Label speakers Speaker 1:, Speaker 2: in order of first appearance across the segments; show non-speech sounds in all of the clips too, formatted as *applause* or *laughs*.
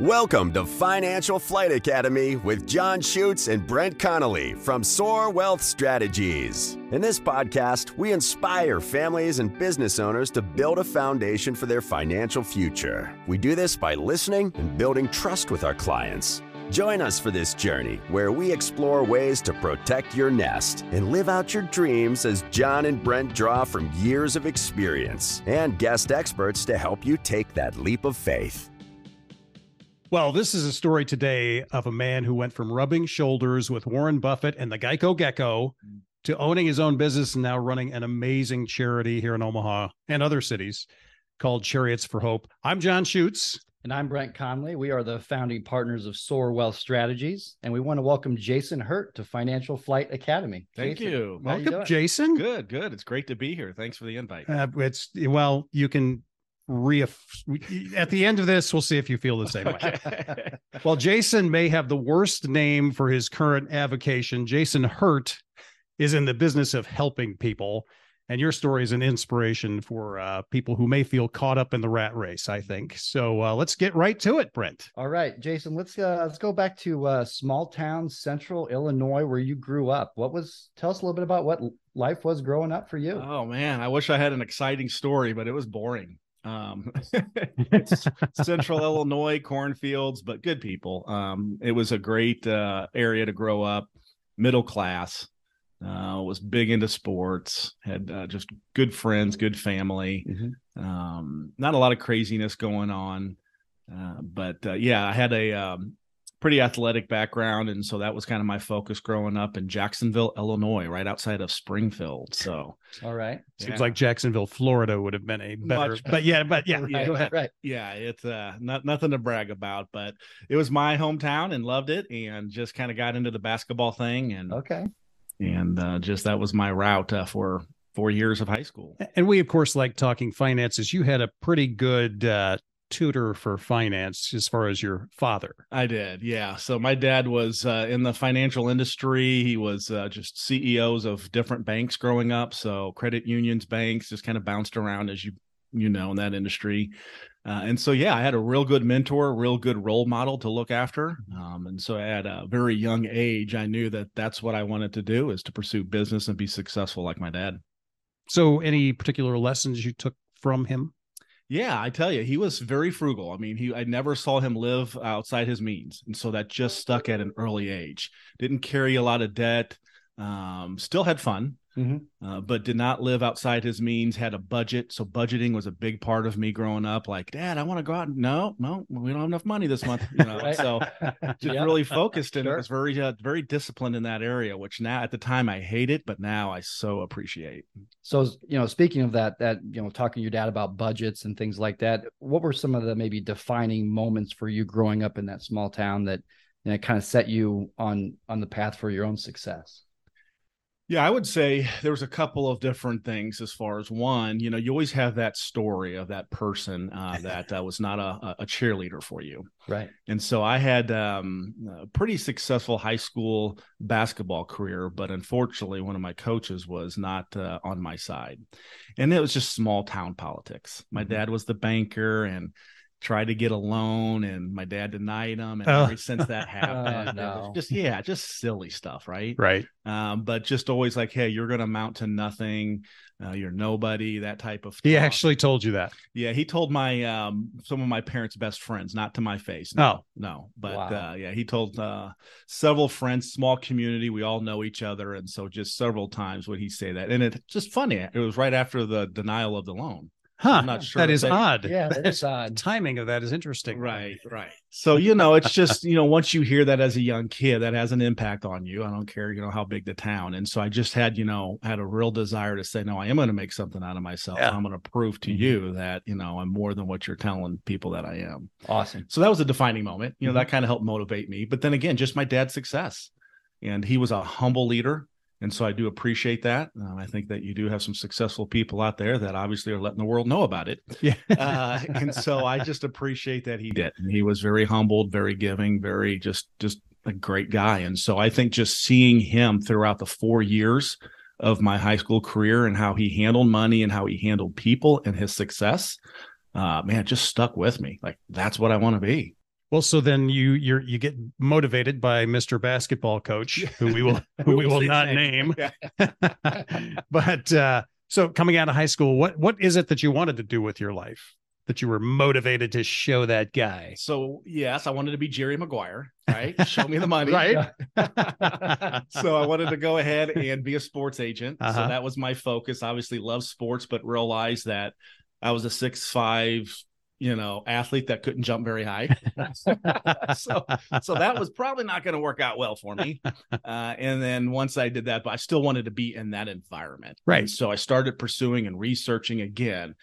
Speaker 1: Welcome to Financial Flight Academy with John Schutz and Brent Connolly from Soar Wealth Strategies. In this podcast, we inspire families and business owners to build a foundation for their financial future. We do this by listening and building trust with our clients. Join us for this journey where we explore ways to protect your nest and live out your dreams as John and Brent draw from years of experience and guest experts to help you take that leap of faith.
Speaker 2: Well, this is a story today of a man who went from rubbing shoulders with Warren Buffett and the Geico Gecko to owning his own business and now running an amazing charity here in Omaha and other cities called Chariots for Hope. I'm John Schutz.
Speaker 3: And I'm Brent Conley. We are the founding partners of Soar Wealth Strategies, and we want to welcome Jason Hurt to Financial Flight Academy.
Speaker 4: Thank
Speaker 3: Jason,
Speaker 4: you.
Speaker 3: how you
Speaker 2: Welcome. Jason.
Speaker 4: Good, good. It's great to be here. Thanks for the invite.
Speaker 2: Uh, it's well, you can re at the end of this, we'll see if you feel the same way.
Speaker 4: Okay. *laughs*
Speaker 2: Well, Jason may have the worst name for his current avocation. Jason Hurt is in the business of helping people. And your story is an inspiration for uh, people who may feel caught up in the rat race, I think. So uh, let's get right to it, Brent.
Speaker 3: All right, Jason. Let's uh, let's go back to uh, small town Central Illinois, where you grew up. What was? Tell us a little bit about what life was growing up for you.
Speaker 4: oh man, I wish I had an exciting story, but it was boring. Um, *laughs* *laughs* it's Central Illinois cornfields, but good people. Um, it was a great uh, area to grow up, middle class. Uh, was big into sports. Had uh, just good friends, good family.
Speaker 3: Mhm.
Speaker 4: Um, not a lot of craziness going on, uh, but uh, yeah, I had a um, pretty athletic background, and so that was kind of my focus growing up in Jacksonville, Illinois, right outside of Springfield. So
Speaker 3: All right.
Speaker 2: Seems
Speaker 4: yeah.
Speaker 2: like Jacksonville, Florida would have been a better,
Speaker 4: Much
Speaker 2: but yeah, but yeah, *laughs*
Speaker 4: Yeah.
Speaker 2: go ahead.
Speaker 3: Right.
Speaker 4: yeah, it's uh, not nothing to brag about, but it was my hometown and loved it, and just kind of got into the basketball thing, and
Speaker 3: Okay.
Speaker 4: and uh, just that was my route uh, for four years of high school.
Speaker 2: And we, of course, like talking finances. You had a pretty good uh, tutor for finance as far as your father.
Speaker 4: I did, yeah. So my dad was uh, in the financial industry. He was uh, just CEOs of different banks growing up. So credit unions, banks, just kind of bounced around as you you know in that industry. Uh, and so yeah, I had a real good mentor, real good role model to look after. Um, and so at a very young age, I knew that that's what I wanted to do is to pursue business and be successful like my dad.
Speaker 2: So, any particular lessons you took from him?
Speaker 4: Yeah, I tell you, he was very frugal. I mean, he I never saw him live outside his means, and so that just stuck at an early age. Didn't carry a lot of debt. Um, still had fun,
Speaker 3: Mhm.
Speaker 4: uh, but did not live outside his means. Had a budget, so budgeting was a big part of me growing up. Like, Dad, I want to go out. No, no, we don't have enough money this month. You know, *laughs*
Speaker 3: Right.
Speaker 4: so *laughs* just
Speaker 3: Yeah.
Speaker 4: really focused and
Speaker 3: Sure.
Speaker 4: was very, uh, very disciplined in that area. Which now, at the time, I hate it, but now I so appreciate.
Speaker 3: So, you know, speaking of that, that you know, talking to your dad about budgets and things like that, what were some of the maybe defining moments for you growing up in that small town that you know, kind of set you on on the path for your own success?
Speaker 4: Yeah, I would say there was a couple of different things as far as one, you know, you always have that story of that person uh, that uh, was not a, a cheerleader for you.
Speaker 3: Right.
Speaker 4: And so I had um, a pretty successful high school basketball career, but unfortunately, one of my coaches was not uh, on my side. And it was just small town politics. My
Speaker 2: Mm-hmm.
Speaker 4: dad was the banker and tried to get a loan, and my dad denied him. And
Speaker 2: Oh.
Speaker 4: ever since that *laughs* happened, it was
Speaker 3: no.
Speaker 4: just, yeah, just silly stuff, right?
Speaker 2: Right.
Speaker 4: um, but just always like, hey, you're going to amount to nothing. Uh, you're nobody. That type of.
Speaker 2: He actually told you that.
Speaker 4: yeah, he told my um, some of my parents' best friends, not to my face.
Speaker 2: Oh.
Speaker 4: No, no, but
Speaker 3: Wow.
Speaker 4: uh, yeah, he told uh, several friends, small community, we all know each other, and so just several times would he say that, and it's just funny. It was right after the denial of the loan.
Speaker 2: Huh.
Speaker 4: I'm not sure
Speaker 2: That
Speaker 4: they-
Speaker 2: odd.
Speaker 3: Yeah, that is *laughs* odd.
Speaker 2: Timing of that is interesting.
Speaker 4: Right, right. So you know, it's just you know, once you hear that as a young kid, that has an impact on you. I don't care, you know, how big the town. And so I just had, you know, had a real desire to say, no, I am going to make something out of myself.
Speaker 2: Yeah.
Speaker 4: I'm going to prove to
Speaker 3: Mhm.
Speaker 4: you that you know I'm more than what you're telling people that I am.
Speaker 3: Awesome.
Speaker 4: So that was a defining moment. You know,
Speaker 2: Mm-hmm.
Speaker 4: that kind of helped motivate me. But then again, just my dad's success, and he was a humble leader. And so I do appreciate that. Um, I think that you do have some successful people out there that obviously are letting the world know about it *laughs*
Speaker 2: Yeah.
Speaker 4: uh, and so I just appreciate that he did. And he was very humbled, very giving, very just just a great guy. And so I think just seeing him throughout the four years of my high school career and how he handled money and how he handled people and his success, uh, man, just stuck with me. Like that's what I want to be.
Speaker 2: Well, so then you you you get motivated by Mr. Basketball Coach, *laughs* who we will *laughs* who we will not name. *laughs* But uh, so coming out of high school, what what is it that you wanted to do with your life? That you were motivated to show that guy,
Speaker 4: So yes, I wanted to be Jerry Maguire, right? Show me the money.
Speaker 2: right?
Speaker 4: so I wanted to go ahead and be a sports agent.
Speaker 2: Uh-huh.
Speaker 4: So that was my focus. Obviously, love sports, but realized that I was a six five, you know, athlete that couldn't jump very high. *laughs* so so that was probably not going to work out well for me. Uh, and then once I did that, but I still wanted to be in that environment.
Speaker 2: Right.
Speaker 4: And so I started pursuing and researching again.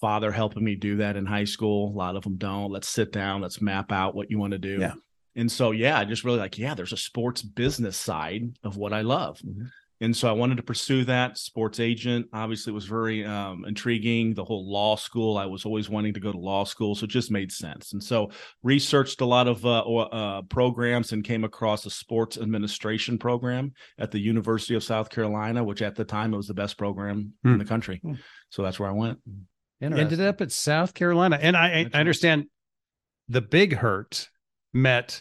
Speaker 4: Father helping me do that in high school. A lot of them don't. Let's sit down. Let's map out what you want to do.
Speaker 2: Yeah.
Speaker 4: And so, yeah, I just really like, yeah, there's a sports business side of what I love.
Speaker 2: Mhm.
Speaker 4: And so I wanted to pursue that. Sports agent obviously was very um, intriguing. The whole law school, I was always wanting to go to law school. So it just made sense. And so researched a lot of uh, uh, programs and came across a sports administration program at the University of South Carolina, which at the time it was the best program
Speaker 2: Hmm.
Speaker 4: in the country.
Speaker 3: Hmm.
Speaker 4: So that's where I went.
Speaker 2: Ended up at South Carolina, and I, I understand the big hurt met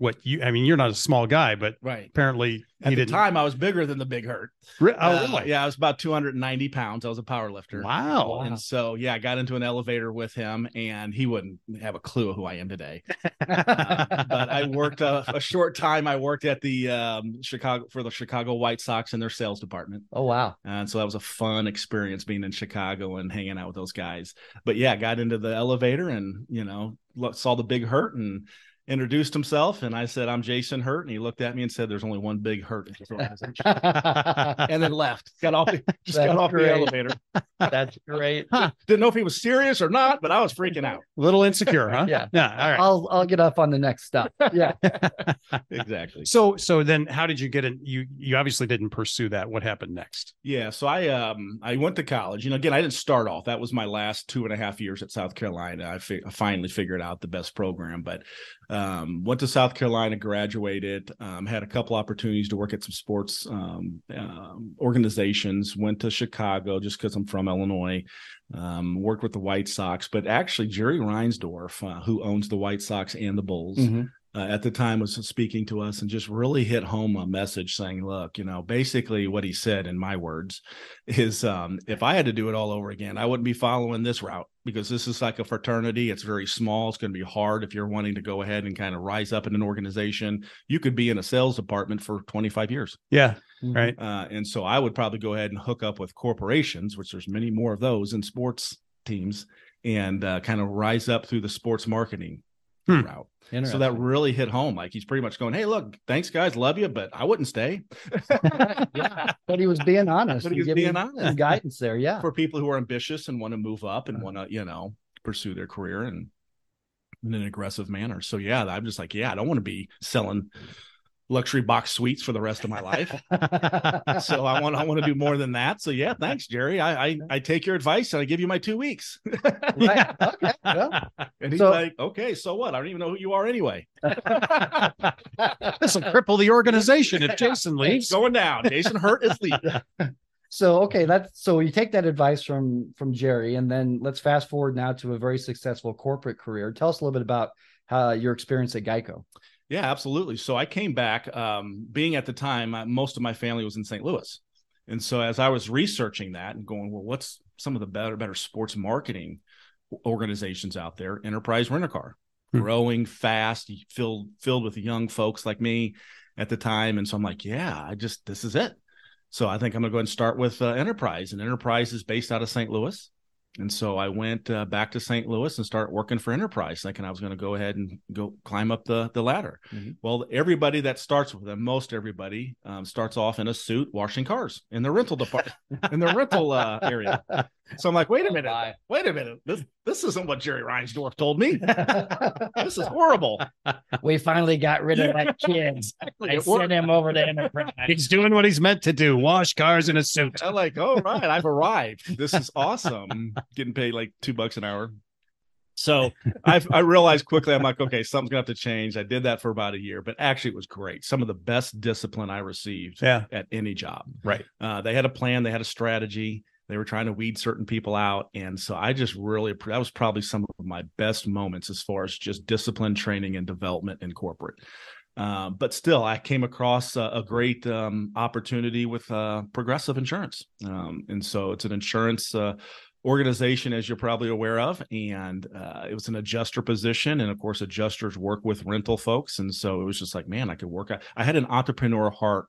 Speaker 2: what you. I mean, you're not a small guy, but
Speaker 4: Right.
Speaker 2: apparently
Speaker 4: At
Speaker 2: he
Speaker 4: the
Speaker 2: didn't.
Speaker 4: time, I was bigger than the big hurt.
Speaker 2: Re- oh,
Speaker 4: Uh,
Speaker 2: really?
Speaker 4: yeah, I was about 290 pounds. I was a power lifter.
Speaker 2: Wow.
Speaker 3: Wow.
Speaker 4: And so, yeah, I got into an elevator with him, and he wouldn't have a clue who I am today. Uh, *laughs* but I worked a, a short time. I worked at the um, Chicago for the Chicago White Sox in their sales department,
Speaker 3: oh wow.
Speaker 4: and so that was a fun experience being in Chicago and hanging out with those guys. But yeah, got into the elevator and you know saw the big hurt and introduced himself, and I said, "I'm Jason Hurt," and he looked at me and said, "There's only one big hurt in this *laughs* and then left. Got off, the, just
Speaker 3: That's
Speaker 4: got off
Speaker 3: great.
Speaker 4: the elevator.
Speaker 3: That's great.
Speaker 4: Didn't know if he was serious or not, but I was freaking out.
Speaker 2: A little insecure, huh?
Speaker 3: Yeah.
Speaker 2: Yeah. All right.
Speaker 3: I'll I'll get up on the next stop. Yeah. *laughs*
Speaker 4: Exactly.
Speaker 2: So so then how did you get in? You you obviously didn't pursue that. What happened next?
Speaker 4: Yeah, so I um I went to college. You know, again, I didn't start off. That was my last two and a half years at South Carolina. I, fi- I finally figured out the best program, but um, went to South Carolina, graduated, um, had a couple opportunities to work at some sports um, um, organizations. Went to Chicago just because I'm from Illinois. Um, worked with the White Sox, but actually Jerry Reinsdorf, uh, who owns the White Sox and the Bulls,
Speaker 3: Mhm.
Speaker 4: Uh, at the time was speaking to us and just really hit home a message saying, look, you know, basically what he said in my words is um, if I had to do it all over again, I wouldn't be following this route because this is like a fraternity. It's very small. It's going to be hard if you're wanting to go ahead and kind of rise up in an organization. You could be in a sales department for 25 years.
Speaker 2: Yeah.
Speaker 3: Mhm.
Speaker 2: Right.
Speaker 4: Uh, and so I would probably go ahead and hook up with corporations, which there's many more of those in sports teams, and uh, kind of rise up through the sports marketing
Speaker 2: Hmm.
Speaker 4: route. So that really hit home. Like he's pretty much going, "Hey, look, thanks guys, love you, but I wouldn't stay." *laughs*
Speaker 3: yeah. But he was being honest.
Speaker 4: But he was
Speaker 3: giving
Speaker 4: being honest.
Speaker 3: guidance there. Yeah.
Speaker 4: For people who are ambitious and want to move up and want to, you know, pursue their career and in an aggressive manner. So yeah, I'm just like, yeah, I don't want to be selling luxury box suites for the rest of my life. *laughs* so I want I want to do more than that. So yeah, thanks, Jerry. I I, I take your advice and I give you my two weeks. *laughs*
Speaker 3: right. Okay. Well,
Speaker 4: and he's
Speaker 3: So-
Speaker 4: like, okay, so what? I don't even know who you are anyway. *laughs*
Speaker 2: This will cripple the organization if Jason
Speaker 4: It's
Speaker 2: leaves.
Speaker 4: going down. Jason Hurt is leaving.
Speaker 3: so okay, that's so you take that advice from from Jerry, and then let's fast forward now to a very successful corporate career. Tell us a little bit about how your experience at Geico.
Speaker 4: Yeah, absolutely. So I came back, um, being at the time, uh, most of my family was in St. Louis. And so as I was researching that and going, well, what's some of the better, better sports marketing organizations out there? Enterprise Rent a Car,
Speaker 2: Hmm.
Speaker 4: growing fast, filled filled with young folks like me at the time. And so I'm like, yeah, I just this is it. So I think I'm gonna go ahead and start with uh, Enterprise, and Enterprise is based out of St. Louis. And so I went uh, back to St. Louis and started working for Enterprise, thinking I was going to go ahead and go climb up the the ladder.
Speaker 3: Mhm.
Speaker 4: Well, everybody that starts with them, most everybody, um, starts off in a suit washing cars in the rental department, in the rental uh, area. *laughs* So I'm like, wait a minute,
Speaker 3: my.
Speaker 4: wait a minute, this this isn't what Jerry Reinsdorf told me. *laughs* this is horrible.
Speaker 3: we finally got rid of that *laughs* kid. I
Speaker 4: It worked.
Speaker 3: sent him over to Enterprise.
Speaker 2: He's doing what he's meant to do: wash cars in a suit.
Speaker 4: I'm like, all right, I've arrived. This is awesome. Getting paid like two bucks an hour. So I I realized quickly, I'm like, okay, something's gonna have to change. I did that for about a year, but actually it was great. Some of the best discipline I received
Speaker 2: Yeah.
Speaker 4: at any job.
Speaker 2: Right.
Speaker 4: Uh, they had a plan, they had a strategy. They were trying to weed certain people out. And so I just really, that was probably some of my best moments as far as just discipline training and development in corporate. Uh, but still, I came across a, a great um, opportunity with uh, Progressive Insurance. Um, and so it's an insurance uh, organization, as you're probably aware of. And uh, it was an adjuster position. And of course, adjusters work with rental folks. And so it was just like, man, I could work. I had an entrepreneur heart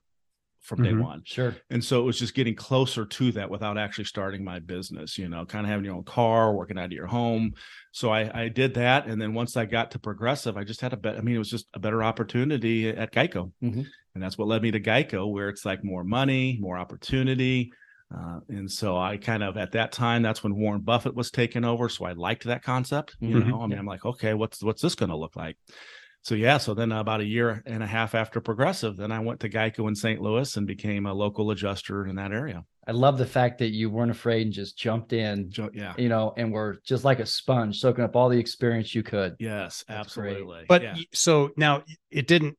Speaker 4: from day
Speaker 3: Mhm.
Speaker 4: one.
Speaker 3: Sure.
Speaker 4: And so it was just getting closer to that without actually starting my business, you know, kind of having your own car, working out of your home. So I, I did that. And then once I got to Progressive, I just had a bet. I mean, it was just a better opportunity at Geico.
Speaker 3: Mhm.
Speaker 4: And that's what led me to Geico, where it's like more money, more opportunity. Uh, and so I kind of at that time, that's when Warren Buffett was taking over. So I liked that concept. You
Speaker 3: Mhm.
Speaker 4: know, I mean, I'm like, okay, what's what's this going to look like? So yeah, so then about a year and a half after Progressive, then I went to Geico in St. Louis and became a local adjuster in that area.
Speaker 3: I love the fact that you weren't afraid and just jumped in,
Speaker 4: Jo- Yeah.
Speaker 3: you know, and were just like a sponge, soaking up all the experience you could.
Speaker 4: Yes,
Speaker 3: That's great.
Speaker 4: absolutely.
Speaker 2: But
Speaker 4: yeah.
Speaker 2: so now it didn't.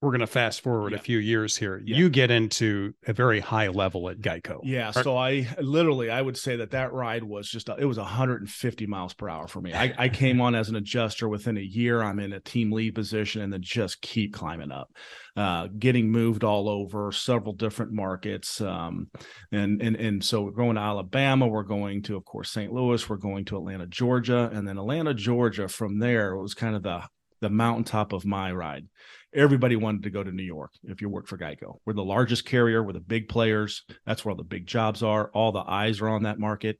Speaker 2: We're going to fast forward
Speaker 4: Yeah.
Speaker 2: a few years here.
Speaker 4: Yeah.
Speaker 2: You get into a very high level at Geico.
Speaker 4: Yeah,
Speaker 2: Are-
Speaker 4: so I literally I would say that that ride was just it was 150 miles per hour for me. I, I came on as an adjuster within a year. I'm in a team lead position and then just keep climbing up, uh, getting moved all over several different markets. Um, and and and so we're going to Alabama. We're going to of course St. Louis. We're going to Atlanta, Georgia, and then Atlanta, Georgia. From there, it was kind of the the mountaintop of my ride everybody wanted to go to New York if you work for Geico. We're the largest carrier, we're the big players. That's where all the big jobs are. All the eyes are on that market,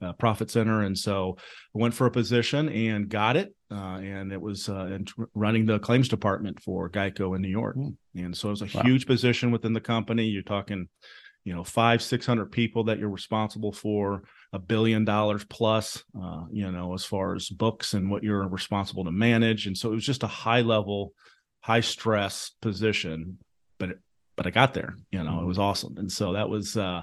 Speaker 4: uh, profit center. And so I went for a position and got it. Uh, and it was uh, in running the claims department for Geico in New York. And so it was a
Speaker 2: Wow.
Speaker 4: huge position within the company. You're talking, you know, five, 600 people that you're responsible for, a billion dollars plus, uh, you know, as far as books and what you're responsible to manage. And so it was just a high level, high stress position, but it, but I got there, you know, it was awesome. And so that was uh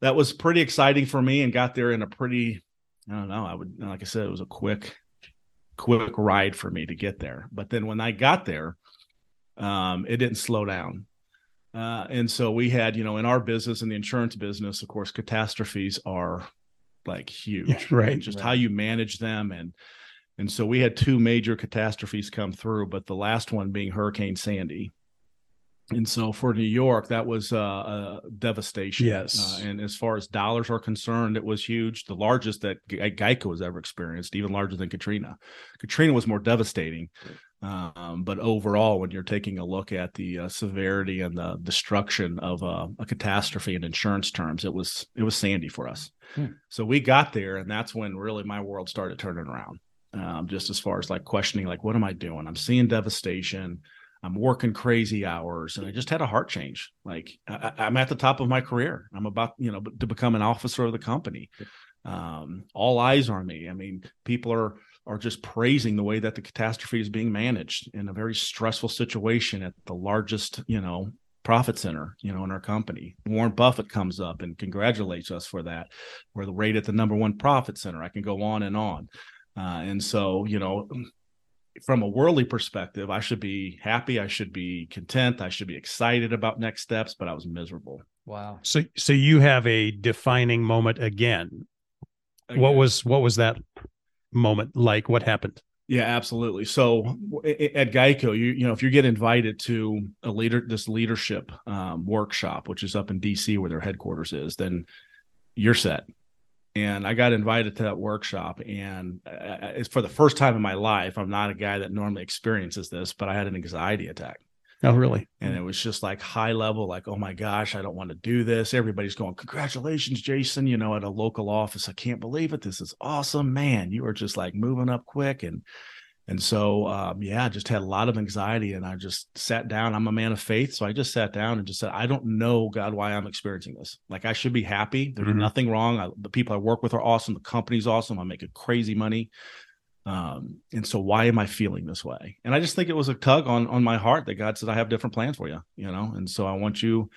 Speaker 4: that was pretty exciting for me and got there in a pretty I don't know, I would like I said, it was a quick quick ride for me to get there. But then when I got there, um, it didn't slow down. Uh, and so we had, you know, in our business, in the insurance business, of course, catastrophes are like huge,
Speaker 2: Yeah, right,
Speaker 4: Just
Speaker 3: right.
Speaker 4: how you manage them, and and so we had two major catastrophes come through, but the last one being Hurricane Sandy. And so for New York, that was uh, a devastation.
Speaker 2: Yes.
Speaker 4: Uh, and as far as dollars are concerned, it was huge, the largest that Ge- Geico has ever experienced, even larger than Katrina. Katrina was more devastating. Um, but overall, when you're taking a look at the uh, severity and the destruction of uh, a catastrophe in insurance terms, it was it was Sandy for us.
Speaker 3: Hmm.
Speaker 4: So we got there, and that's when really my world started turning around. Um, just as far as like questioning, like, what am I doing? I'm seeing devastation. I'm working crazy hours, and I just had a heart change. Like I, I'm at the top of my career. I'm about you know to become an officer of the company. Um, all eyes on me. I mean, people are are just praising the way that the catastrophe is being managed in a very stressful situation at the largest, you know, profit center, you know, in our company. Warren Buffett comes up and congratulates us for that. We're the rate at the number one profit center. I can go on and on. Uh, and so, you know, from a worldly perspective, I should be happy. I should be content. I should be excited about next steps, but I was miserable.
Speaker 3: Wow.
Speaker 2: So so you have a defining moment again. What was what was that moment like? What happened?
Speaker 4: Yeah, absolutely. So at Geico, you you know if you get invited to a leader this leadership um, workshop, which is up in DC where their headquarters is, then you're set. And I got invited to that workshop, and uh, it's for the first time in my life. I'm not a guy that normally experiences this, but I had an anxiety attack
Speaker 2: Oh, really?
Speaker 4: and it was just like high level like oh my gosh i don't want to do this everybody's going congratulations jason you know at a local office i can't believe it this is awesome man you are just like moving up quick and and so um, yeah i just had a lot of anxiety and i just sat down. I'm a man of faith so i just sat down and just said i don't know god why i'm experiencing this. Like i should be happy. There's
Speaker 2: Mhm.
Speaker 4: nothing wrong. I, the people i work with are awesome. The company's awesome. I'm making crazy money. Um and so why am i feeling this way? And i just think it was a tug on on my heart that god said i have different plans for you you know? And so i want you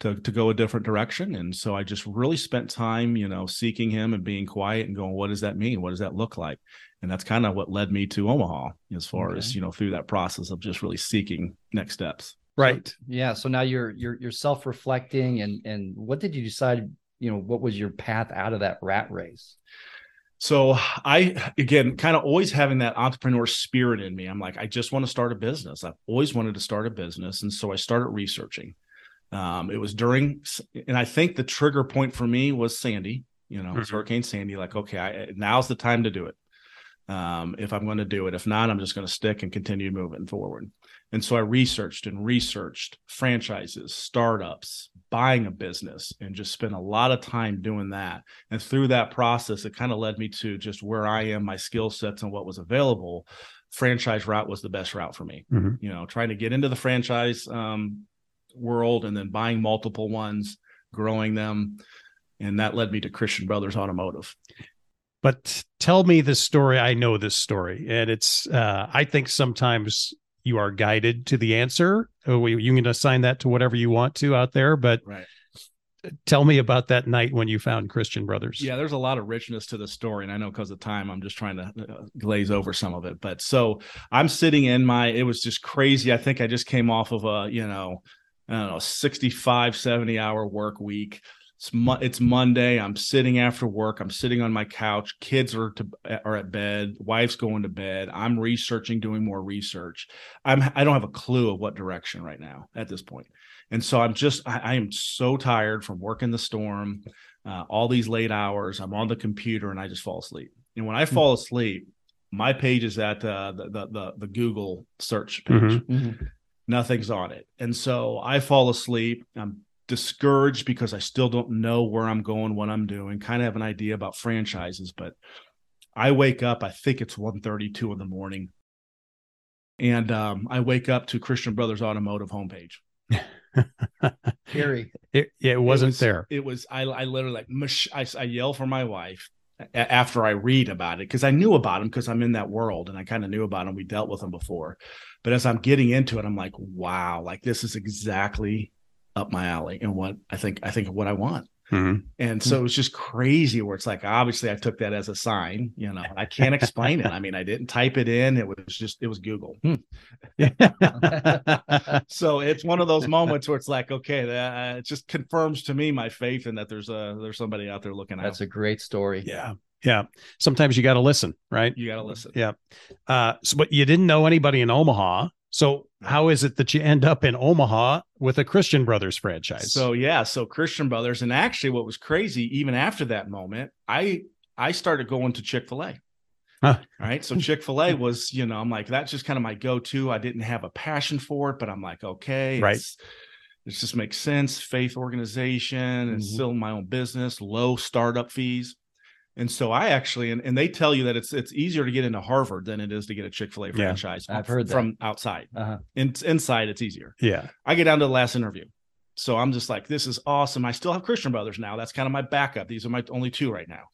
Speaker 4: to to go a different direction. And so i just really spent time you know seeking him and being quiet and going what does that mean? What does that look like and that's kind of what led me to omaha as far as you know through that process of just really seeking next steps
Speaker 2: Right.
Speaker 3: Yeah. So now you're you're you're self reflecting, and and what did you decide you know, what was your path out of that rat race?
Speaker 4: So I again kind of always having that entrepreneur spirit in me. I'm like, I just want to start a business. I've always wanted to start a business. And so I started researching. Um, it was during and I think the trigger point for me was Sandy, you know, mm-hmm. Hurricane Sandy, like, okay, I, now's the time to do it. Um, if I'm going to do it. If not, I'm just going to stick and continue moving forward. And so I researched and researched franchises, startups, buying a business, and just spent a lot of time doing that. And through that process, it kind of led me to just where I am, my skill sets, and what was available. Franchise route was the best route for me. Mm-hmm. You know, trying to get into the franchise um, world and then buying multiple ones, growing them. And that led me to Christian Brothers Automotive
Speaker 2: but tell me the story i know this story and it's uh, i think sometimes you are guided to the answer. Oh, you can assign that to whatever you want to out there, but
Speaker 4: right.
Speaker 2: tell me about that night when you found Christian Brothers.
Speaker 4: Yeah, there's a lot of richness to the story, and I know because of time, I'm just trying to uh, glaze over some of it. But so I'm sitting in my, it was just crazy. I think I just came off of a, you know, I don't know, 65, 70 hour work week it's, mo- it's Monday. I'm sitting after work. I'm sitting on my couch. Kids are to are at bed. Wife's going to bed. I'm researching, doing more research. I'm I don't have a clue of what direction right now at this point. And so I'm just I, I am so tired from working the storm, uh, all these late hours. I'm on the computer and I just fall asleep. And when I hmm. fall asleep, my page is at uh, the, the the the Google search page. Mm-hmm. Mm-hmm. Nothing's on it, and so I fall asleep. I'm discouraged because I still don't know where I'm going, what I'm doing, kind of have an idea about franchises, but I wake up, I think it's 1:32 in the morning. And um, I wake up to Christian Brothers Automotive homepage. *laughs*
Speaker 3: Gary.
Speaker 2: It, it wasn't
Speaker 4: it was,
Speaker 2: there.
Speaker 4: It was I I literally like I, I yell for my wife after I read about it because I knew about him because I'm in that world and I kind of knew about him. We dealt with him before. But as I'm getting into it, I'm like, wow, like this is exactly up my alley and what I think I think of what I want. Mm-hmm. And so it's just crazy where it's like obviously I took that as a sign, you know. I can't explain it. I mean, I didn't type it in. It was just it was Google. Hmm. *laughs* so it's one of those moments where it's like, okay, that uh, it just confirms to me my faith in that there's a there's somebody out there looking at it.
Speaker 3: That's
Speaker 4: out.
Speaker 3: a great story.
Speaker 2: Yeah. Yeah. Sometimes you got to listen, right?
Speaker 4: You got to listen.
Speaker 2: Yeah. Uh, so, but you didn't know anybody in Omaha. So how is it that you end up in Omaha with a Christian Brothers franchise?
Speaker 4: So yeah, so Christian Brothers, and actually, what was crazy, even after that moment, I I started going to Chick Fil A. Huh. Right, so Chick Fil A *laughs* was, you know, I'm like that's just kind of my go-to. I didn't have a passion for it, but I'm like, okay,
Speaker 2: right.
Speaker 4: It just makes sense. Faith organization and mm-hmm. still my own business, low startup fees. And so I actually, and, and they tell you that it's it's easier to get into Harvard than it is to get a Chick Fil A franchise.
Speaker 3: Yeah, I've heard
Speaker 4: from that. outside. Uh-huh. In, inside, it's easier.
Speaker 2: Yeah.
Speaker 4: I get down to the last interview, so I'm just like, this is awesome. I still have Christian Brothers now. That's kind of my backup. These are my only two right now.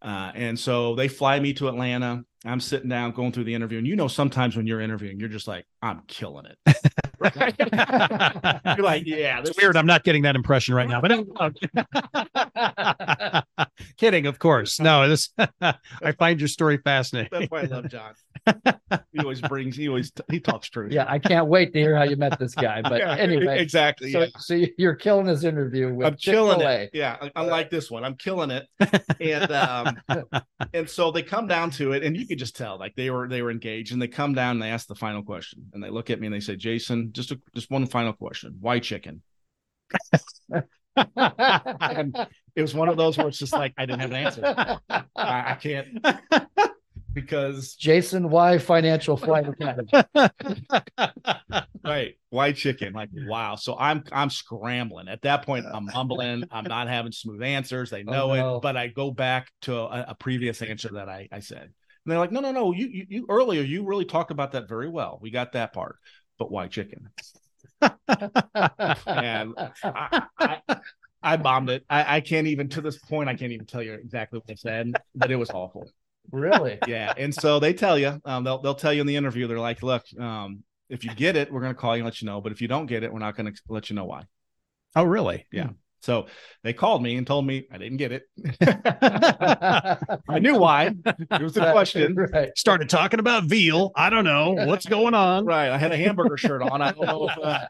Speaker 4: Uh, and so they fly me to Atlanta. I'm sitting down going through the interview. And you know, sometimes when you're interviewing, you're just like, I'm killing it. *laughs* you're like, yeah,
Speaker 2: it's weird. Is... I'm not getting that impression right now, but *laughs* kidding, of course. No, this *laughs* I find your story fascinating.
Speaker 4: That's why I love John. *laughs* he always brings, he always, he talks truth.
Speaker 3: Yeah. I can't wait to hear how you met this guy. But yeah, anyway,
Speaker 4: exactly.
Speaker 3: So,
Speaker 4: yeah.
Speaker 3: so you're killing this interview with
Speaker 4: I'm Chick-fil-A. killing it. Yeah. Unlike this one, I'm killing it. And, um, and so they come down to it and you could just tell like they were they were engaged and they come down and they ask the final question and they look at me and they say jason just a, just one final question why chicken *laughs* and it was one of those where it's just like i didn't have an answer I, I can't because
Speaker 3: Jason, why Financial Flight Academy?
Speaker 4: right, why chicken? Like, wow. So I'm I'm scrambling at that point. I'm mumbling. I'm not having smooth answers. They know oh, no. it, but I go back to a, a, previous answer that I I said, and they're like, no, no, no. You, you you earlier you really talked about that very well. We got that part, but why chicken? *laughs* and I, I, I bombed it. I, I can't even to this point. I can't even tell you exactly what I said, but it was awful.
Speaker 3: Really?
Speaker 4: yeah. And so they tell you, um, they'll they'll tell you in the interview. They're like, look, um, if you get it, we're going to call you and let you know. But if you don't get it, we're not going to let you know why.
Speaker 2: Oh, really?
Speaker 4: Yeah. So they called me and told me I didn't get it. *laughs* I knew why. It was a question.
Speaker 2: Right. Started talking about veal. I don't know what's going on.
Speaker 4: Right. I had a hamburger shirt on. I don't know if. Uh...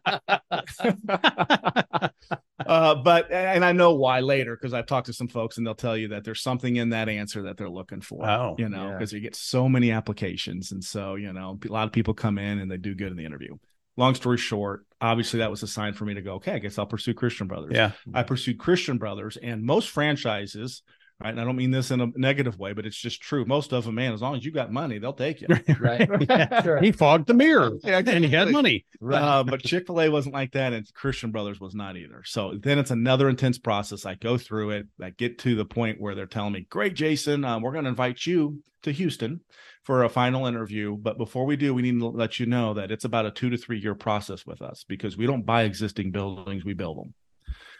Speaker 4: *laughs* uh, but and I know why later because I've talked to some folks and they'll tell you that there's something in that answer that they're looking for.
Speaker 2: Oh,
Speaker 4: you know,
Speaker 3: yeah.
Speaker 4: because you get so many applications, and so you know, a lot of people come in and they do good in the interview. Long story short, obviously that was a sign for me to go. Okay, I guess I'll pursue Christian Brothers.
Speaker 2: Yeah.
Speaker 4: I pursued Christian Brothers, and most franchises. Right, and I don't mean this in a negative way, but it's just true. Most of them, man, as long as you got money, they'll take you.
Speaker 3: Right. *laughs* *laughs* Sure.
Speaker 2: He fogged the mirror *laughs*
Speaker 4: Yeah,
Speaker 2: and he had money.
Speaker 3: Right.
Speaker 4: Uh, but Chick fil A wasn't like that, and Christian Brothers was not either. So then it's another intense process. I go through it. I get to the point where they're telling me, Great, Jason, um, we're going to invite you to Houston for a final interview. But before we do, we need to let you know that it's about a two to three year process with us because we don't buy existing buildings, we build them.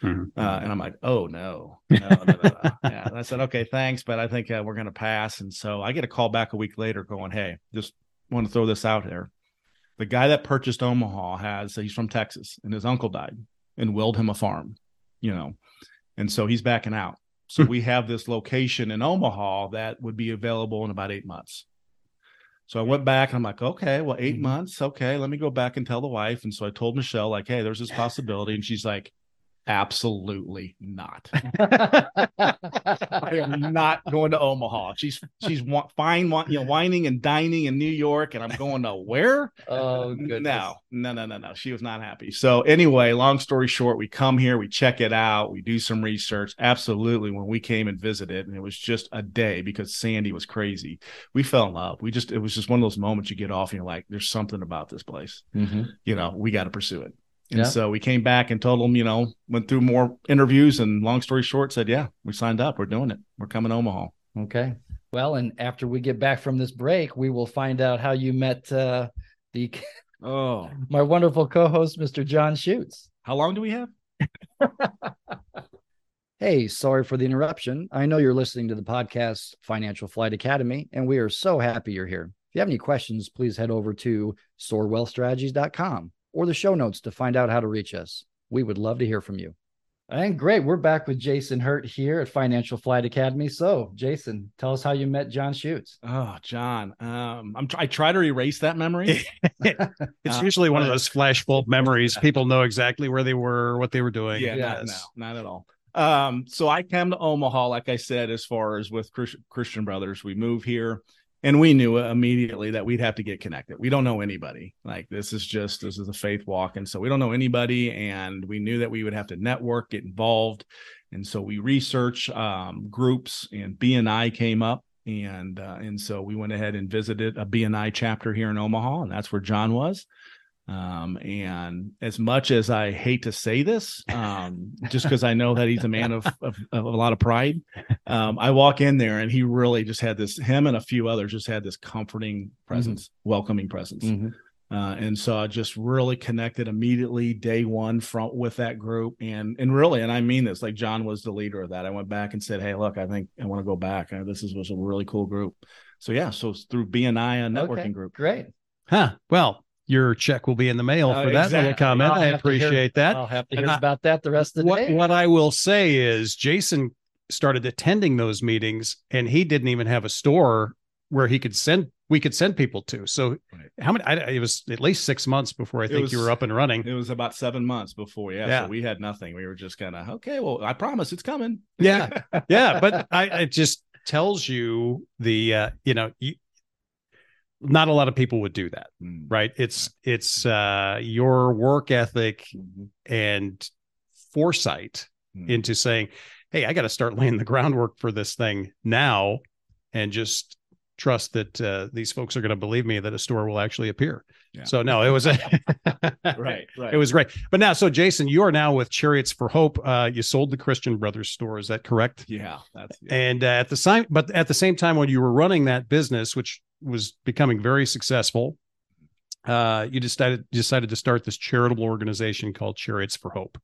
Speaker 2: Mhm.
Speaker 4: Uh, and I'm like, oh no, no, no, no, no. *laughs* yeah. And I said, okay, thanks, but I think uh, we're going to pass. And so I get a call back a week later, going, hey, just want to throw this out there. The guy that purchased Omaha has he's from Texas, and his uncle died and willed him a farm, you know, and so he's backing out. So we have this location in Omaha that would be available in about eight months. So I went back and I'm like, okay, well, 8
Speaker 3: Mhm.
Speaker 4: months. Okay, let me go back and tell the wife. And so I told Michelle, like, hey, there's this possibility. And she's like, absolutely not. *laughs* I am not going to Omaha. She's she's wa- fine, wa- you know, wining and dining in New York, and I'm going to where?
Speaker 3: oh, goodness.
Speaker 4: No, no, no, no, no. She was not happy. So anyway, long story short, we come here, we check it out, we do some research. Absolutely, when we came and visited, and it was just a day because Sandy was crazy. We fell in love. We just it was just one of those moments you get off and you're like, there's something about this place.
Speaker 3: Mhm.
Speaker 4: You know, we got to pursue it. And
Speaker 3: Yeah.
Speaker 4: so we came back and told them, you know, went through more interviews and long story short, said, yeah, we signed up. We're doing it. We're coming to Omaha.
Speaker 3: Okay. Well, and after we get back from this break, we will find out how you met uh, the *laughs*
Speaker 4: Oh,
Speaker 3: my wonderful co-host, Mr. John Schutz.
Speaker 4: how long do we have? *laughs*
Speaker 3: Hey, sorry for the interruption. I know you're listening to the podcast Financial Flight Academy, and we are so happy you're here. If you have any questions, please head over to soarwealthstrategies.com or the show notes to find out how to reach us. We would love to hear from you. And great, we're back with Jason Hurt here at Financial Flight Academy. So, Jason, tell us how you met John Schutz.
Speaker 4: Oh, John. Um, I'm try- I try to erase that memory. *laughs*
Speaker 2: It's
Speaker 4: Uh,
Speaker 2: usually one of those flash bulb memories. People know exactly where they were, what they were doing.
Speaker 4: yeah,
Speaker 3: Yes.
Speaker 4: not, no, not at all. Um, so I came to Omaha, like I said, as far as with Chris- Christian Brothers, we move here, and we knew immediately that we'd have to get connected. We don't know anybody. Like this is just this is a faith walk, and so we don't know anybody, and we knew that we would have to network, get involved, and so we research um, groups, and BNI came up. And uh, and so we went ahead and visited a BNI chapter here in Omaha, and that's where John was. Um, and as much as I hate to say this, um, just because I know that he's a man of, of, of a lot of pride, um, I walk in there and he really just had this, him and a few others just had this comforting presence, welcoming presence. Uh, and so I just really connected immediately day one front with that group. And and really, and I mean this, like John was the leader of that. I went back and said, Hey, look, I think I want to go back. Uh, this is was a really cool group. So yeah, so through BNI a networking
Speaker 3: Okay,
Speaker 4: group.
Speaker 3: Great.
Speaker 2: Huh. Well, your check will be in the mail
Speaker 4: Uh,
Speaker 2: for that little comment.
Speaker 3: I'll
Speaker 2: I
Speaker 3: have to hear-
Speaker 2: appreciate that.
Speaker 3: I'll have to
Speaker 2: And
Speaker 3: hear
Speaker 2: I-
Speaker 3: about that the rest of the
Speaker 2: what
Speaker 3: day.
Speaker 2: what I will say is Jason started attending those meetings and he didn't even have a store where he could send we could send people to. So
Speaker 4: Right.
Speaker 2: how many I, it was at least 6 months before I
Speaker 4: It
Speaker 2: think you were up and running.
Speaker 4: It was about seven months before, yeah.
Speaker 2: Yeah.
Speaker 4: So we had nothing. We were just kind of okay. Well, I promise it's coming.
Speaker 2: Yeah. *laughs* yeah, but I it just tells you the uh you know, you, not a lot of people would do that,
Speaker 4: Mm.
Speaker 2: right? It's it's uh your work ethic
Speaker 4: Mhm.
Speaker 2: and foresight
Speaker 4: Mm.
Speaker 2: into saying, "Hey, I got to start *laughs* laying the groundwork for this thing now," and just trust that uh, these folks are going to believe me that a store will actually appear.
Speaker 4: Yeah.
Speaker 2: So no, it was a *laughs*
Speaker 4: Right, *laughs* right.
Speaker 2: It was great. But now, so Jason, you are now with Chariots for Hope. Uh, you sold the Christian Brothers store, is that correct?
Speaker 4: yeah. That's yeah.
Speaker 2: And uh, at the same, but at the same time, when you were running that business, which was becoming very successful, uh, you decided decided to start this charitable organization called Chariots for Hope.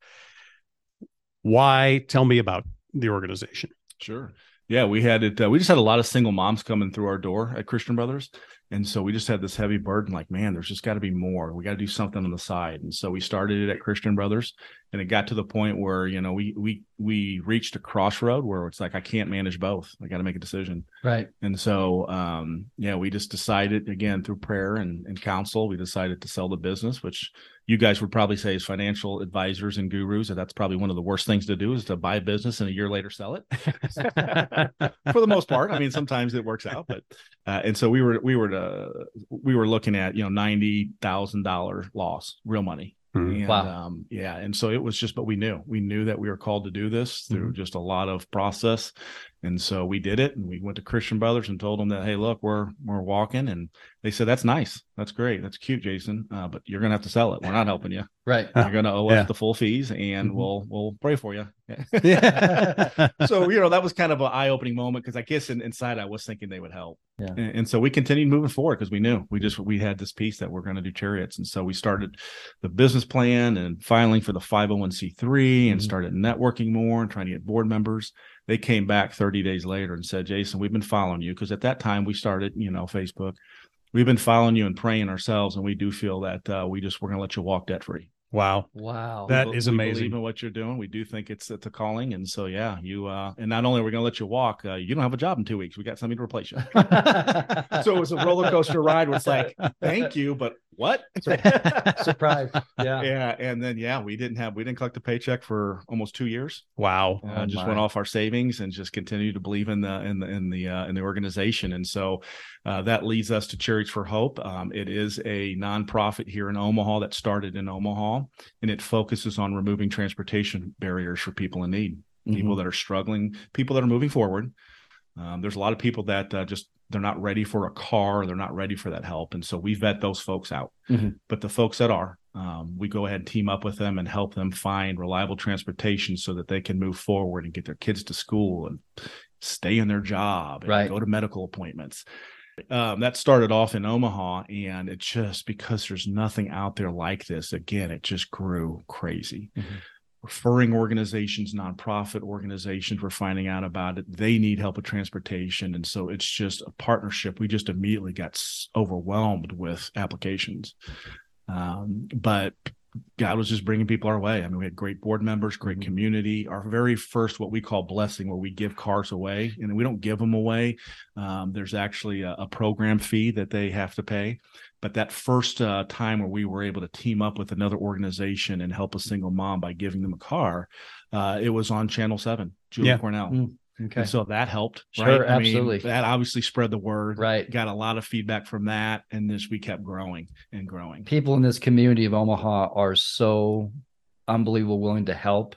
Speaker 2: Why? Tell me about the organization.
Speaker 4: Sure. Yeah, we had it. Uh, we just had a lot of single moms coming through our door at Christian Brothers, and so we just had this heavy burden. Like, man, there's just got to be more. We got to do something on the side, and so we started it at Christian Brothers, and it got to the point where you know we we we reached a crossroad where it's like I can't manage both. I got to make a decision.
Speaker 3: right.
Speaker 4: And so, um, yeah, we just decided again through prayer and, and counsel, we decided to sell the business, which, you guys would probably say as financial advisors and gurus that that's probably one of the worst things to do is to buy a business and a year later sell it. *laughs* For the most part. I mean sometimes it works out but uh, and so we were we were to, we were looking at you know ninety thousand dollar loss real money.
Speaker 2: Mhm.
Speaker 4: and,
Speaker 3: Wow.
Speaker 4: um, yeah and so it was just but we knew we knew that we were called to do this through just a lot of process and so we did it and we went to christian brothers and told them that hey look we're we're walking and they said that's nice that's great that's cute jason uh, but you're gonna have to sell it we're not helping you *laughs*
Speaker 3: Right.
Speaker 4: you're gonna owe
Speaker 2: Yeah.
Speaker 4: us the full fees and
Speaker 2: Mhm.
Speaker 4: we'll we'll pray for you *laughs*
Speaker 2: yeah. *laughs*
Speaker 4: so you know that was kind of an eye-opening moment because i guess in, inside i was thinking they would help
Speaker 3: Yeah.
Speaker 4: and, and so we continued moving forward because we knew we just we had this peace that we're going to do chariots and so we started the business plan and filing for the 501c3 and
Speaker 3: Mhm.
Speaker 4: started networking more and trying to get board members they came back 30 days later and said jason we've been following you because at that time we started you know facebook we've been following you and praying ourselves and we do feel that uh, we just we're going to let you walk debt free
Speaker 2: wow.
Speaker 3: Wow.
Speaker 2: That
Speaker 4: we,
Speaker 2: is
Speaker 4: we
Speaker 2: amazing.
Speaker 4: believe in what you're doing. We do think it's it's a calling, and so yeah, you uh, and not only are we going to let you walk, uh, you don't have a job in two weeks. We got somebody to replace you. *laughs* so it was a roller coaster ride. Where it's like, thank you, but what? *laughs*
Speaker 3: Surprise. Yeah.
Speaker 4: yeah, and then yeah, we didn't have we didn't collect a paycheck for almost two years.
Speaker 2: wow.
Speaker 4: Uh,
Speaker 3: Oh,
Speaker 4: just
Speaker 3: my.
Speaker 4: went off our savings and just continued to believe in the in the in the uh, in the organization, and so uh, that leads us to Chariots for Hope. Um, it is a nonprofit here in Omaha that started in Omaha, and it focuses on removing transportation barriers for people in need, people that are struggling, people that are moving forward. Um, there's a lot of people that uh, just they're not ready for a car, they're not ready for that help, and so we vet those folks out.
Speaker 3: Mhm.
Speaker 4: But the folks that are, um, we go ahead and team up with them and help them find reliable transportation so that they can move forward and get their kids to school and stay in their job and
Speaker 3: Right.
Speaker 4: go to medical appointments. Um, that started off in Omaha, and it just because there's nothing out there like this. Again, it just grew crazy.
Speaker 3: Mhm.
Speaker 4: Referring organizations, nonprofit organizations, we're finding out about it. They need help with transportation, and so it's just a partnership. We just immediately got overwhelmed with applications, um, but God was just bringing people our way. I mean, we had great board members, great
Speaker 3: Mhm.
Speaker 4: community. Our very first, what we call blessing, where we give cars away, and we don't give them away. Um, there's actually a, a program fee that they have to pay. But that first uh, time where we were able to team up with another organization and help a single mom by giving them a car, uh, it was on Channel Seven, Julie
Speaker 2: Yeah.
Speaker 4: Cornell.
Speaker 3: Mm, Okay.
Speaker 4: And so that helped.
Speaker 3: Sure,
Speaker 4: right? I mean,
Speaker 3: absolutely.
Speaker 4: that obviously spread the word.
Speaker 3: Right.
Speaker 4: Got a lot of feedback from that, and this we kept growing and growing.
Speaker 3: People in this community of Omaha are so unbelievable willing to help.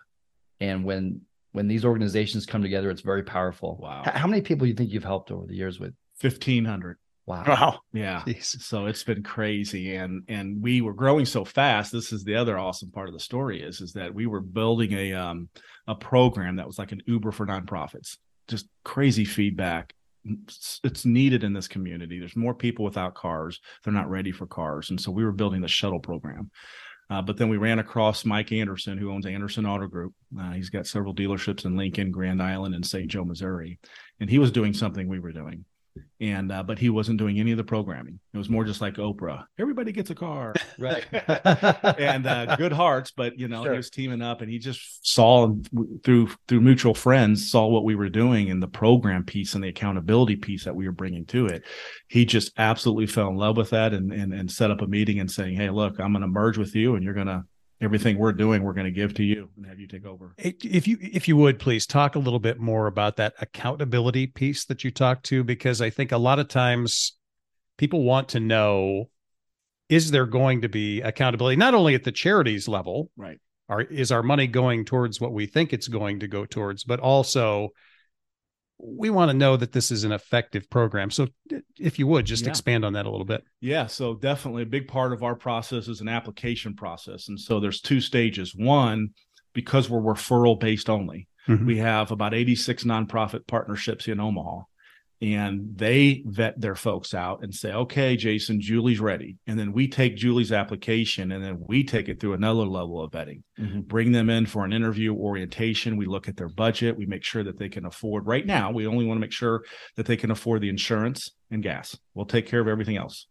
Speaker 3: And when when these organizations come together, it's very powerful.
Speaker 4: Wow.
Speaker 3: How many people do you think you've helped over the years with?
Speaker 4: Fifteen hundred.
Speaker 3: Wow.
Speaker 2: Wow.
Speaker 4: Yeah.
Speaker 2: Jeez.
Speaker 4: So it's been crazy, and and we were growing so fast. This is the other awesome part of the story is is that we were building a um a program that was like an Uber for nonprofits. Just crazy feedback. It's, it's needed in this community. There's more people without cars. They're not ready for cars, and so we were building the shuttle program. Uh, but then we ran across Mike Anderson, who owns Anderson Auto Group. Uh, he's got several dealerships in Lincoln, Grand Island, and St. Joe, Missouri, and he was doing something we were doing and uh, but he wasn't doing any of the programming. It was more just like Oprah. Everybody gets a car *laughs*
Speaker 3: Right. *laughs*
Speaker 4: and uh, good hearts, but you know
Speaker 3: Sure.
Speaker 4: he was teaming up, and he just saw through through mutual friends saw what we were doing and the program piece and the accountability piece that we were bringing to it. He just absolutely fell in love with that, and and and set up a meeting and saying, "Hey, look, I'm going to merge with you, and you're going to." Everything we're doing, we're going to give to you and have you take over.
Speaker 2: If you if you would please talk a little bit more about that accountability piece that you talked to, because I think a lot of times people want to know is there going to be accountability not only at the charities level,
Speaker 4: Right.
Speaker 2: Are is our money going towards what we think it's going to go towards, but also we want to know that this is an effective program. So if you would just
Speaker 4: Yeah.
Speaker 2: expand on that a little bit.
Speaker 4: Yeah, so definitely a big part of our process is an application process. And so there's two stages. One, because we're referral based only,
Speaker 2: Mhm.
Speaker 4: we have about 86 nonprofit partnerships in Omaha. And they vet their folks out and say, okay, Jason, Julie's ready. And then we take Julie's application and then we take it through another level of vetting
Speaker 3: Mhm.
Speaker 4: bring them in for an interview orientation. We look at their budget. We make sure that they can afford. Right now, we only want to make sure that they can afford the insurance and gas. We'll take care of everything else.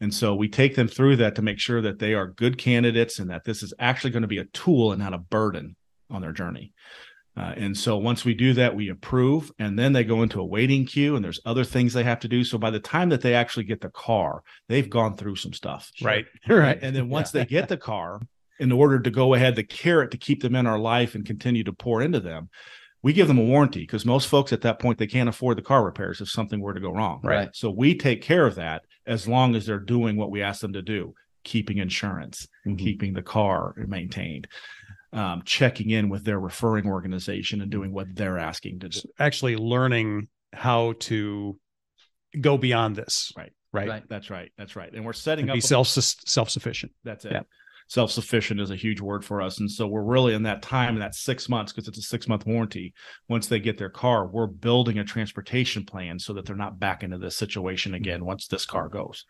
Speaker 4: And so we take them through that to make sure that they are good candidates and that this is actually going to be a tool and not a burden on their journey. Uh, and so once we do that, we approve, and then they go into a waiting queue, and there's other things they have to do. So by the time that they actually get the car, they've gone through some stuff.
Speaker 2: Right. *laughs*
Speaker 4: Right. And then once yeah. they *laughs* get the car, in order to go ahead, the carrot to keep them in our life and continue to pour into them, we give them a warranty because most folks at that point they can't afford the car repairs if something were to go wrong.
Speaker 3: Right.
Speaker 4: So we take care of that as long as they're doing what we ask them to do, keeping insurance, mm-hmm. keeping the car maintained um, checking in with their referring organization and doing what they're asking to do.
Speaker 2: Actually, learning how to go beyond this.
Speaker 4: Right.
Speaker 2: Right.
Speaker 4: right. That's right. That's right. And we're setting
Speaker 2: and
Speaker 4: up
Speaker 2: be self self sufficient.
Speaker 4: That's it. Yeah self-sufficient is a huge word for us. And so we're really in that time in that six months because it's a six month warranty. Once they get their car we're building a transportation plan so that they're not back into this situation mm-hmm. again once this car goes.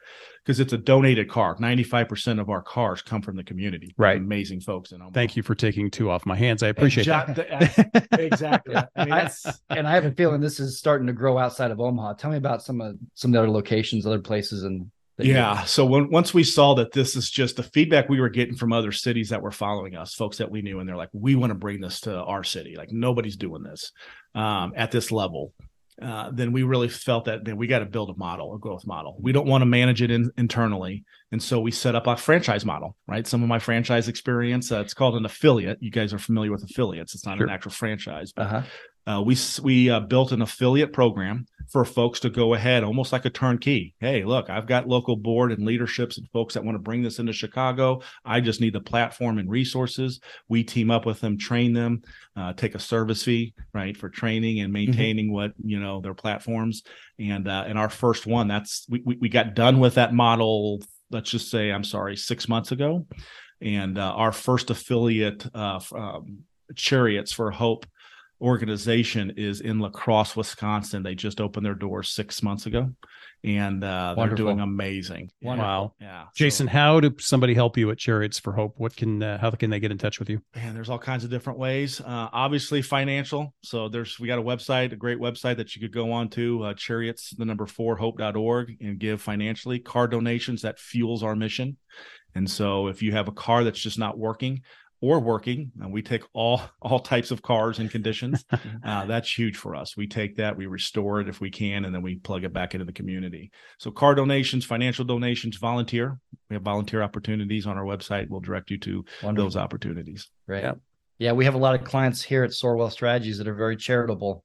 Speaker 4: Because it's a donated car. 95% of our cars come from the community
Speaker 2: right.
Speaker 4: amazing folks and
Speaker 2: thank you for taking two off my hands. I appreciate
Speaker 4: that. exactly. *laughs*
Speaker 3: I mean, I, and i have a feeling this is starting to grow outside of omaha. Tell me about some of some of the other locations other places and
Speaker 4: yeah. So when, once we saw that this is just the feedback we were getting from other cities that were following us, folks that we knew, and they're like, we want to bring this to our city. Like nobody's doing this um, at this level. Uh, then we really felt that man, we got to build a model, a growth model. We don't want to manage it in, internally, and so we set up a franchise model. Right, some of my franchise experience. Uh, it's called an affiliate. You guys are familiar with affiliates. It's not sure. an actual franchise, but uh-huh uh, we we uh, built an affiliate program for folks to go ahead, almost like a turnkey. Hey, look, I've got local board and leaderships and folks that want to bring this into Chicago. I just need the platform and resources. We team up with them, train them, uh, take a service fee, right, for training and mm-hmm. maintaining mm-hmm. what you know their platforms. And uh, in our first one, that's we, we we got done with that model. Let's just say, I'm sorry, six months ago, and uh, our first affiliate. Uh, um, chariots for hope organization is in La Crosse, Wisconsin. They just opened their doors six months ago, and uh, they're doing amazing.
Speaker 2: Wonderful. Wow.
Speaker 4: Yeah.
Speaker 2: Jason, so, how do somebody help you at Chariots for Hope? What can uh, how can they get in touch with you?
Speaker 4: Man, there's all kinds of different ways. Uh, obviously, financial. So there's we got a website, a great website that you could go on to uh, chariots the number four hope.org and give financially. Car donations that fuels our mission. And so if you have a car that's just not working, or working. And we take all *laughs* all types of cars and conditions. *laughs* uh, that's huge for us. We take that, we restore it if we can, and then we plug it back into the community. So car donations, financial donations, volunteer. We have volunteer opportunities on our website. We'll direct you to Wonderful. those opportunities.
Speaker 3: Right. Yeah. yeah, we have a lot of clients here at Soar Wealth Strategies that are very charitable.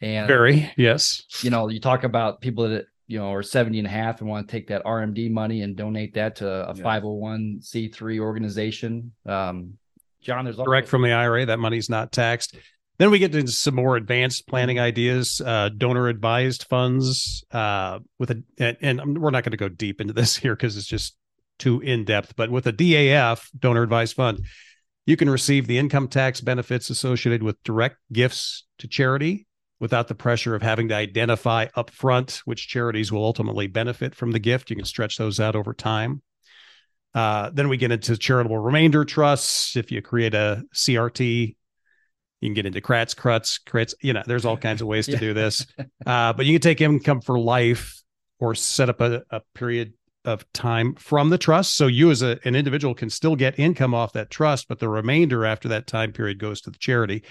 Speaker 3: And
Speaker 2: very, yes.
Speaker 3: You know, you talk about people that you know, are 70 and a half and want to take that RMD money and donate that to a yeah. 501c3 organization. Um,
Speaker 2: John, there's direct from the IRA. That money's not taxed. Then we get into some more advanced planning ideas, uh, donor advised funds uh, with a, and, and we're not going to go deep into this here because it's just too in depth. But with a DAF, donor advised fund, you can receive the income tax benefits associated with direct gifts to charity without the pressure of having to identify upfront which charities will ultimately benefit from the gift. You can stretch those out over time. Uh, then we get into charitable remainder trusts. If you create a CRT, you can get into CRATs, CRUTs, CRATs. You know, there's all *laughs* kinds of ways to do this. *laughs* Uh, but you can take income for life or set up a, a period of time from the trust. So you as a, an individual can still get income off that trust, but the remainder after that time period goes to the charity.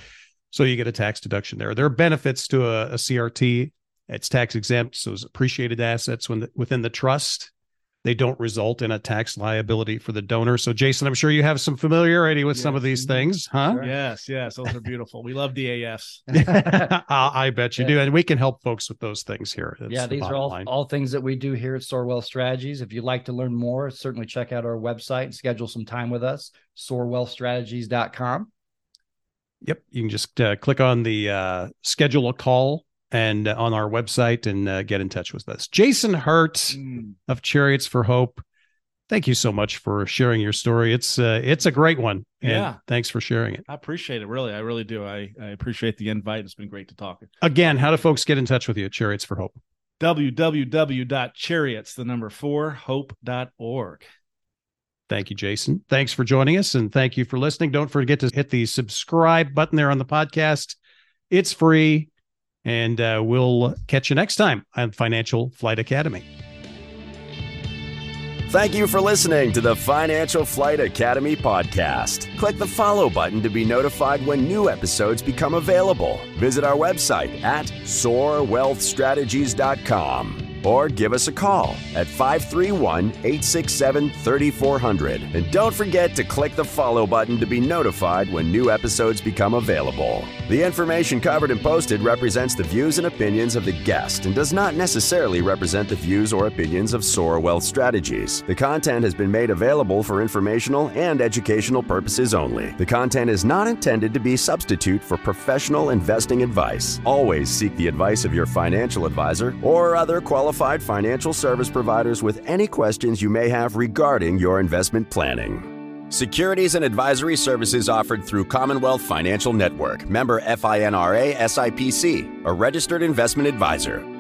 Speaker 2: So you get a tax deduction there. There are benefits to a, a CRT. It's tax exempt, so it's appreciated assets when the, within the trust they don't result in a tax liability for the donor. So, Jason, I'm sure you have some familiarity with yes. some of these things, huh?
Speaker 4: Sure. Yes, yes, those are *laughs* beautiful. we love DAFs. *laughs*
Speaker 2: I bet you yeah. do, and we can help folks with those things here.
Speaker 3: That's yeah, the these are all line. all things that we do here at Soar Wealth Strategies. If you'd like to learn more, certainly check out our website and schedule some time with us. SoarWealthStrategies.com.
Speaker 2: Yep, you can just uh, click on the uh, schedule a call and uh, on our website and uh, get in touch with us. Jason Hurt mm. of Chariots for Hope. Thank you so much for sharing your story. It's uh, it's a great one. yeah. Thanks for sharing it.
Speaker 4: I appreciate it. Really. I really do. I, I appreciate the invite. It's been great to talk.
Speaker 2: Again, how do folks get in touch with you at Chariots for Hope?
Speaker 4: www.chariots, the number four, hope.org.
Speaker 2: Thank you, Jason. Thanks for joining us and thank you for listening. Don't forget to hit the subscribe button there on the podcast. It's free. And uh, we'll catch you next time on Financial Flight Academy.
Speaker 1: Thank you for listening to the Financial Flight Academy podcast. Click the follow button to be notified when new episodes become available. Visit our website at soarwealthstrategies.com or give us a call at 531 867 3400. And don't forget to click the follow button to be notified when new episodes become available. The information covered and posted represents the views and opinions of the guest and does not necessarily represent the views or opinions of Soar Wealth Strategies. The content has been made available for informational and educational purposes only. The content is not intended to be a substitute for professional investing advice. Always seek the advice of your financial advisor or other qualified financial service providers with any questions you may have regarding your investment planning. Securities and advisory services offered through Commonwealth Financial Network, member FINRA SIPC, a registered investment advisor.